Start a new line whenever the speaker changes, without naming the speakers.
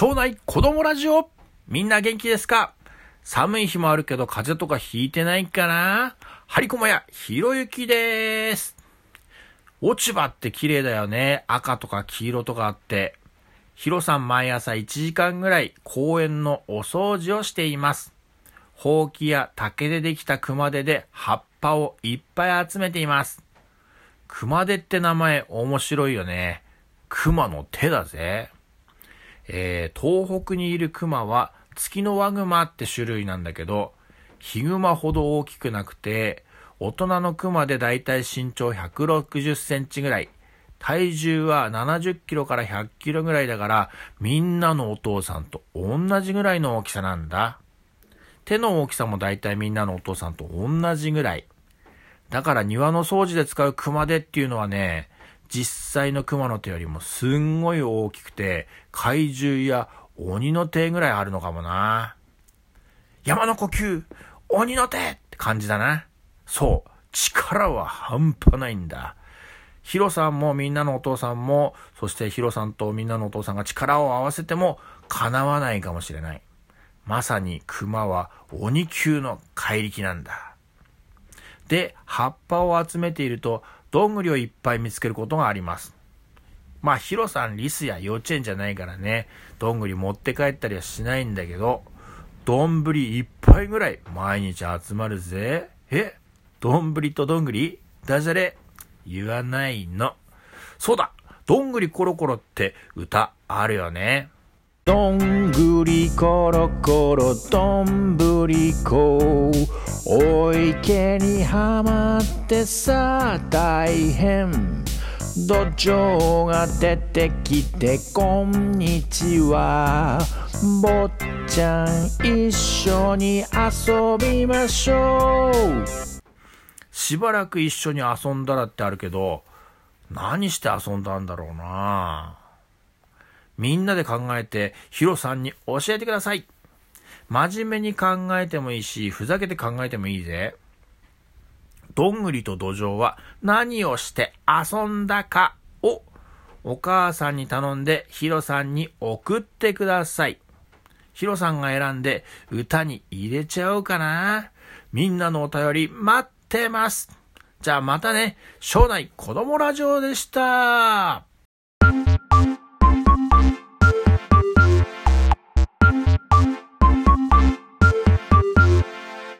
庄内子供ラジオみんな元気ですか？寒い日もあるけど風邪とかひいてないかな？張りこもやひろゆきです。落ち葉って綺麗だよね。赤とか黄色とかあって。ヒロさん毎朝1時間ぐらい公園のお掃除をしています。ほうきや竹でできた熊手で葉っぱをいっぱい集めています。熊手って名前面白いよね。熊の手だぜ。えー、東北にいる熊は月のワグマって種類なんだけど、ヒグマほど大きくなくて、大人の熊でだいたい身長160センチぐらい。体重は70キロから100キロぐらいだから、みんなのお父さんと同じぐらいの大きさなんだ。手の大きさもだいたいみんなのお父さんと同じぐらい。だから庭の掃除で使う熊手っていうのはね、実際の熊の手よりもすんごい大きくて、怪獣や鬼の手ぐらいあるのかもな。山の呼吸、鬼の手って感じだな。そう、力は半端ないんだ。ヒロさんもみんなのお父さんも、そしてヒロさんとみんなのお父さんが力を合わせても叶わないかもしれない。まさに熊は鬼級の怪力なんだ。で、葉っぱを集めていると、どんぐりをいっぱい見つけることがあります。まあ、ヒロさん、リスや幼稚園じゃないからね、どんぐり持って帰ったりはしないんだけど、どんぶりいっぱいぐらい毎日集まるぜ。えどんぶりとどんぐり？ダジャレ？言わないの。そうだどんぐりコロコロって歌あるよね。
どんぐりころころどんぶりこお池にはまってさ大変。土壌が出てきてこんにちは。坊ちゃん一緒に遊びましょう。
しばらく一緒に遊んだらってあるけど何して遊んだんだろうな。みんなで考えてヒロさんに教えてください真面目に考えてもいいし、ふざけて考えてもいいぜ。どんぐりと土壌は何をして遊んだかをお母さんに頼んでヒロさんに送ってください。ヒロさんが選んで歌に入れちゃおうかな。みんなのお便り待ってます。じゃあまたね、庄内子供ラジオでした。